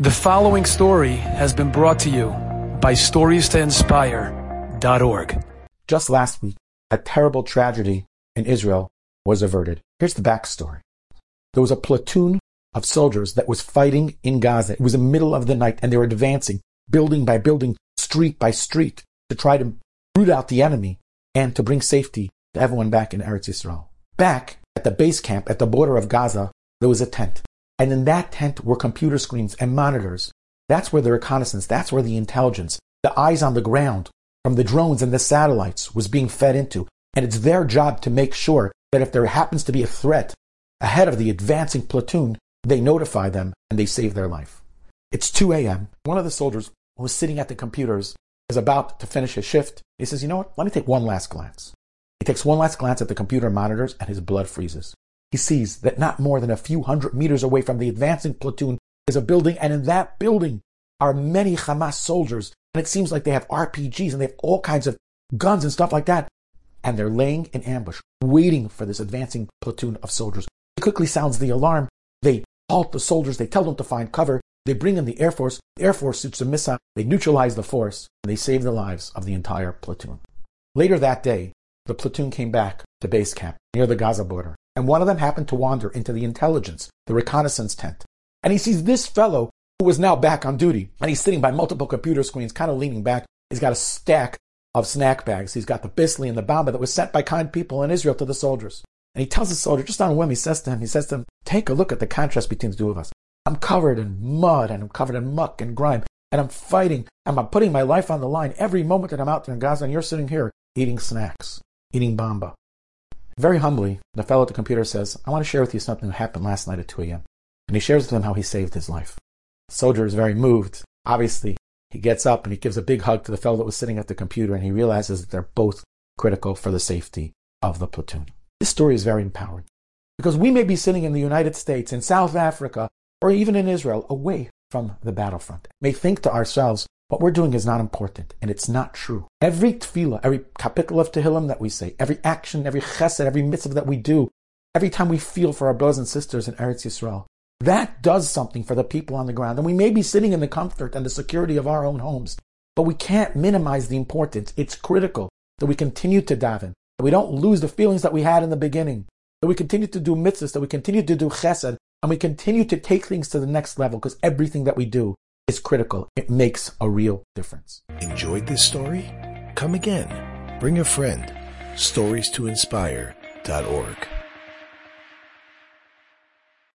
The following story has been brought to you by StoriesToInspire.org. Just last week, a terrible tragedy in Israel was averted. Here's the backstory. There was a platoon of soldiers that was fighting in Gaza. It was the middle of the night and they were advancing building by building, street by street to try to root out the enemy and to bring safety to everyone back in Eretz Israel. Back at the base camp at the border of Gaza, there was a tent. And in that tent were computer screens and monitors. That's where the reconnaissance, that's where the intelligence, the eyes on the ground from the drones and the satellites was being fed into. And it's their job to make sure that if there happens to be a threat ahead of the advancing platoon, they notify them and they save their life. It's 2 a.m. One of the soldiers who was sitting at the computers is about to finish his shift. He says, You know what? Let me take one last glance. He takes one last glance at the computer monitors and his blood freezes he sees that not more than a few hundred meters away from the advancing platoon is a building, and in that building are many Hamas soldiers. And it seems like they have RPGs and they have all kinds of guns and stuff like that. And they're laying in ambush, waiting for this advancing platoon of soldiers. He quickly sounds the alarm. They halt the soldiers. They tell them to find cover. They bring in the Air Force. The Air Force shoots a missile. They neutralize the force. And they save the lives of the entire platoon. Later that day, the platoon came back to base camp near the Gaza border and one of them happened to wander into the intelligence, the reconnaissance tent. And he sees this fellow who was now back on duty, and he's sitting by multiple computer screens, kind of leaning back. He's got a stack of snack bags. He's got the Bissli and the bamba that was sent by kind people in Israel to the soldiers. And he tells the soldier, just on a whim, he says to him, he says to him, take a look at the contrast between the two of us. I'm covered in mud and I'm covered in muck and grime, and I'm fighting and I'm putting my life on the line every moment that I'm out there in Gaza, and you're sitting here eating snacks, eating bamba. Very humbly, the fellow at the computer says, I want to share with you something that happened last night at 2 a.m. And he shares with them how he saved his life. The soldier is very moved. Obviously, he gets up and he gives a big hug to the fellow that was sitting at the computer and he realizes that they're both critical for the safety of the platoon. This story is very empowering because we may be sitting in the United States, in South Africa, or even in Israel, away from the battlefront. May think to ourselves, what we're doing is not important, and it's not true. Every tefillah, every kapitel of Tehillim that we say, every action, every chesed, every mitzvah that we do, every time we feel for our brothers and sisters in Eretz Yisrael, that does something for the people on the ground. And we may be sitting in the comfort and the security of our own homes, but we can't minimize the importance. It's critical that we continue to daven, that we don't lose the feelings that we had in the beginning, that we continue to do mitzvahs, that we continue to do chesed, and we continue to take things to the next level because everything that we do is critical. It makes a real difference. Enjoyed this story? Come again. Bring a friend. Stories to inspire.org.